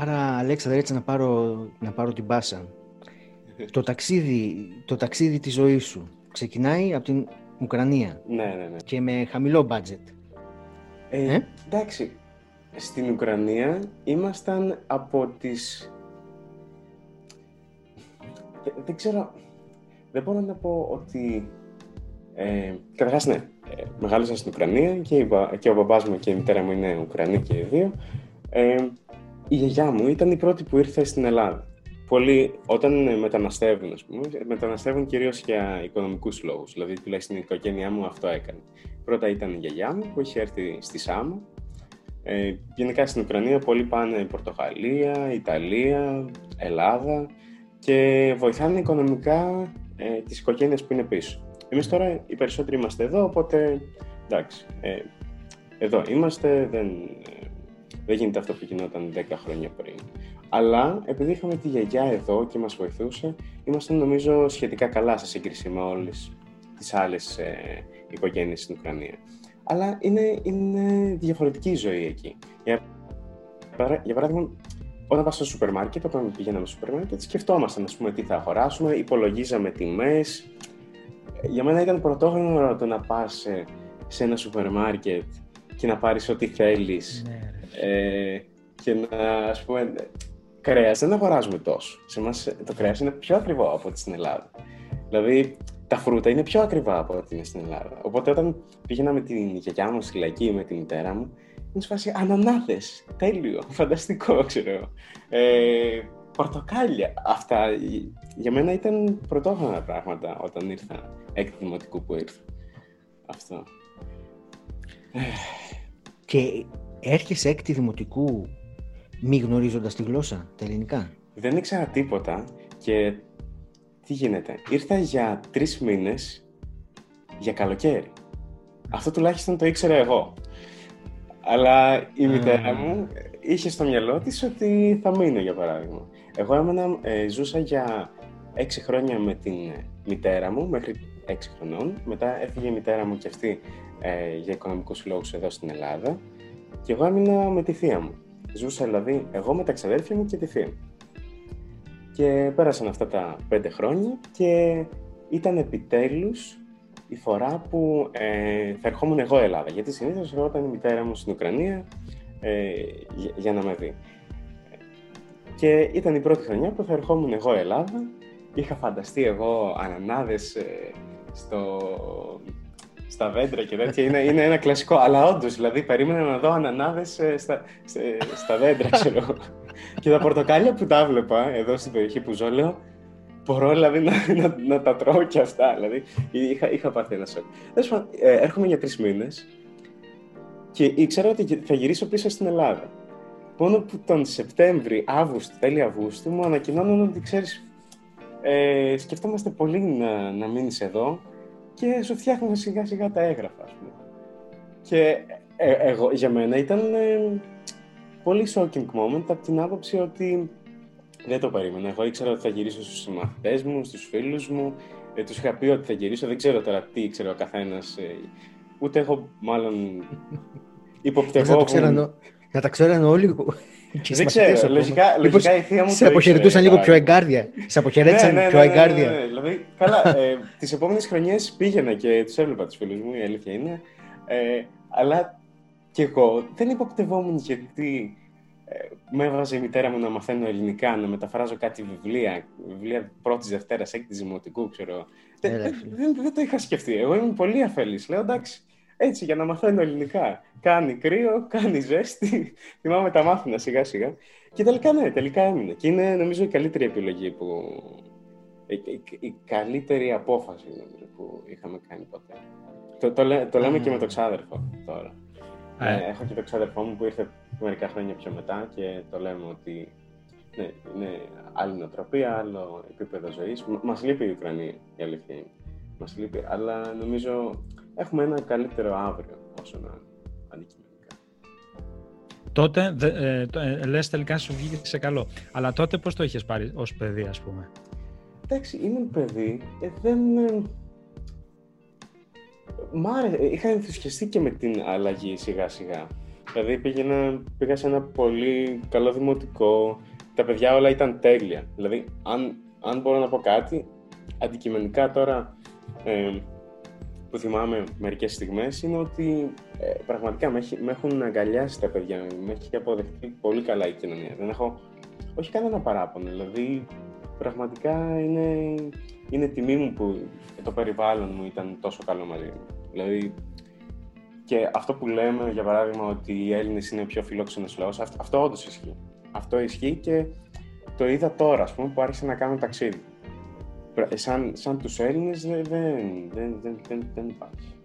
Άρα, Αλέξανδρε, έτσι να πάρω, να πάρω την πάσα. το, ταξίδι, το ταξίδι της ζωής σου ξεκινάει από την Ουκρανία. Ναι, ναι, ναι. Και με χαμηλό budget. Ε, ε; Εντάξει, στην Ουκρανία ήμασταν από τις... Δεν, ξέρω, δεν μπορώ να πω ότι... Ε, καταρχάς, ναι, ε, μεγάλωσα στην Ουκρανία και, και ο μπαμπάς μου και η μητέρα μου είναι Ουκρανοί και οι δύο. Ε, η γιαγιά μου ήταν η πρώτη που ήρθε στην Ελλάδα. Πολλοί όταν μεταναστεύουν, ας πούμε, μεταναστεύουν κυρίως για οικονομικούς λόγους. Δηλαδή, τουλάχιστον η οικογένειά μου αυτό έκανε. Πρώτα ήταν η γιαγιά μου που είχε έρθει στη Σάμο. Ε, γενικά στην Ουκρανία πολλοί πάνε Πορτογαλία, Ιταλία, Ελλάδα και βοηθάνε οικονομικά ε, τις οικογένειες που είναι πίσω. Εμείς τώρα οι περισσότεροι είμαστε εδώ, οπότε εντάξει, ε, εδώ είμαστε, δεν, ε, δεν γίνεται αυτό που γινόταν 10 χρόνια πριν. Αλλά επειδή είχαμε τη γιαγιά εδώ και μας βοηθούσε, ήμασταν νομίζω σχετικά καλά σε σύγκριση με όλες τις άλλες ε, οικογένειες στην Ουκρανία. Αλλά είναι, είναι διαφορετική η ζωή εκεί. Για, για παράδειγμα, όταν πας στο σούπερ μάρκετ, όταν πηγαίναμε στο σούπερ μάρκετ, σκεφτόμασταν ας πούμε, τι θα αγοράσουμε, υπολογίζαμε τιμές. Για μένα ήταν πρωτόγνωρο το να πας σε, σε ένα σούπερ μάρκετ και να πάρεις ό,τι θέλεις. Ναι, ε, και να, ας πούμε, κρέας δεν αγοράζουμε τόσο. Σε εμάς το κρέας είναι πιο ακριβό από ό,τι στην Ελλάδα. Δηλαδή, τα φρούτα είναι πιο ακριβά από ό,τι είναι στην Ελλάδα. Οπότε, όταν πήγαινα με την γιαγιά μου στη λαϊκή με τη μητέρα μου, είναι σφάση ανανάδε. Τέλειο, φανταστικό, ξέρω. Ε, πορτοκάλια. Αυτά για μένα ήταν πρωτόγωνα πράγματα όταν ήρθα έκτη δημοτικού που ήρθα. Αυτό. Και έρχεσαι έκτη δημοτικού μη γνωρίζοντας τη γλώσσα, τα ελληνικά; Δεν ήξερα τίποτα και τι γίνεται. Ήρθα για τρεις μήνες για καλοκαίρι. Αυτό τουλάχιστον το ήξερα εγώ. Αλλά η μητέρα μου είχε στο μυαλό της ότι θα μείνω, για παράδειγμα. Εγώ έμενα, ε, ζούσα για έξι χρόνια με την μητέρα μου, μέχρι έξι χρονών. Μετά έφυγε η μητέρα μου και αυτή ε, για οικονομικούς λόγους εδώ στην Ελλάδα. Και εγώ έμεινα με τη θεία μου. Ζούσα δηλαδή εγώ με τα ξαδέρφια μου και τη θεία μου. Και πέρασαν αυτά τα πέντε χρόνια και ήταν επιτέλους η φορά που ε, θα ερχόμουν εγώ Ελλάδα. Γιατί συνήθως ερχόταν η μητέρα μου στην Ουκρανία ε, για, να με δει. Και ήταν η πρώτη χρονιά που θα ερχόμουν εγώ Ελλάδα. Είχα φανταστεί εγώ ανανάδες ε, στο στα δέντρα και τέτοια. Είναι, είναι ένα κλασικό. Αλλά όντως, δηλαδή, περίμενα να δω ανανάδες ε, στα, στα δέντρα, ξέρω Και τα πορτοκάλια που τα βλέπα εδώ στην περιοχή που ζω, λέω, μπορώ δηλαδή να, να, να τα τρώω και αυτά. Δηλαδή, είχα, είχα πάθει ένα σοκ. Ε, έρχομαι για τρεις μήνες και ήξερα ότι θα γυρίσω πίσω στην Ελλάδα. Μόνο που τον Σεπτέμβρη, Αύγουστο, τέλη Αυγούστου μου ανακοινώνουν ότι ξέρεις, ε, σκεφτόμαστε πολύ να, να μείνεις εδώ και σου φτιάχνουν σιγά σιγά τα έγγραφα, ας πούμε. Και ε, εγώ, για μένα ήταν ε, πολύ shocking moment από την άποψη ότι δεν το περίμενα. Εγώ ήξερα ότι θα γυρίσω στους συμμαθητές μου, στους φίλους μου, ε, τους είχα πει ότι θα γυρίσω, δεν ξέρω τώρα τι ήξερε ο καθένας, ε, ούτε έχω μάλλον υποπτευόμουν. Να τα ξέραν όλοι δεν ξέρω, λογικά, λογικά η θεία μου Σε αποχαιρετούσαν λίγο πιο εγκάρδια. Σε αποχαιρέτησαν ναι, ναι, πιο ναι, εγκάρδια. Ναι, δηλαδή, καλά, ε, τις επόμενες χρονιές πήγαινα και τους έβλεπα τους φίλους μου, η αλήθεια είναι. Ε, αλλά και εγώ δεν υποπτευόμουν γιατί ε, με έβαζε η μητέρα μου να μαθαίνω ελληνικά, να μεταφράζω κάτι βιβλία, βιβλία πρώτης Δευτέρας, έκτης Δημοτικού, ξέρω. δεν, δεν, δεν, το είχα σκεφτεί. Εγώ ήμουν πολύ αφέλης. Λέω εντάξει, έτσι για να μαθαίνω ελληνικά. Κάνει κρύο, κάνει ζέστη. Θυμάμαι τα μάθηνα σιγά σιγά. Και τελικά ναι, τελικά έμεινε. Και είναι νομίζω η καλύτερη επιλογή που. Η, καλύτερη απόφαση που είχαμε κάνει ποτέ. Το, το, το λέμε και με το ξάδερφο τώρα. Ε, έχω και το ξάδερφό μου που ήρθε μερικά χρόνια πιο μετά και το λέμε ότι ναι, είναι άλλη νοοτροπία, άλλο επίπεδο ζωής. Μας λείπει η Ουκρανία, η αλήθεια είναι. Μας λείπει, αλλά νομίζω έχουμε ένα καλύτερο αύριο όσο να αντικειμενικά. Τότε, ε, ε, λες τελικά σου βγήκε σε καλό. Αλλά τότε πώς το είχες πάρει ως παιδί, ας πούμε; Εντάξει, ήμουν παιδί, ε, δεν... Ε, μ' άρεσε, είχα ενθουσιαστεί και με την αλλαγή σιγά σιγά. Δηλαδή πήγαινα, πήγα σε ένα πολύ καλό δημοτικό, τα παιδιά όλα ήταν τέλεια. Δηλαδή, αν, αν μπορώ να πω κάτι, αντικειμενικά τώρα ε, που θυμάμαι μερικές στιγμές είναι ότι ε, πραγματικά με, με, έχουν αγκαλιάσει τα παιδιά, με έχει αποδεχτεί πολύ καλά η κοινωνία. Δεν έχω, όχι κανένα παράπονο, δηλαδή πραγματικά είναι, είναι τιμή μου που το περιβάλλον μου ήταν τόσο καλό μαζί μου. Δηλαδή, και αυτό που λέμε, για παράδειγμα, ότι οι Έλληνες είναι πιο φιλόξενος λαός, αυτό, αυτό όντως ισχύει. Αυτό ισχύει και το είδα τώρα, ας πούμε, που άρχισε να κάνω ταξίδι. Σαν, σαν τους Έλληνες δεν, δεν, δεν, δεν, δεν υπάρχει.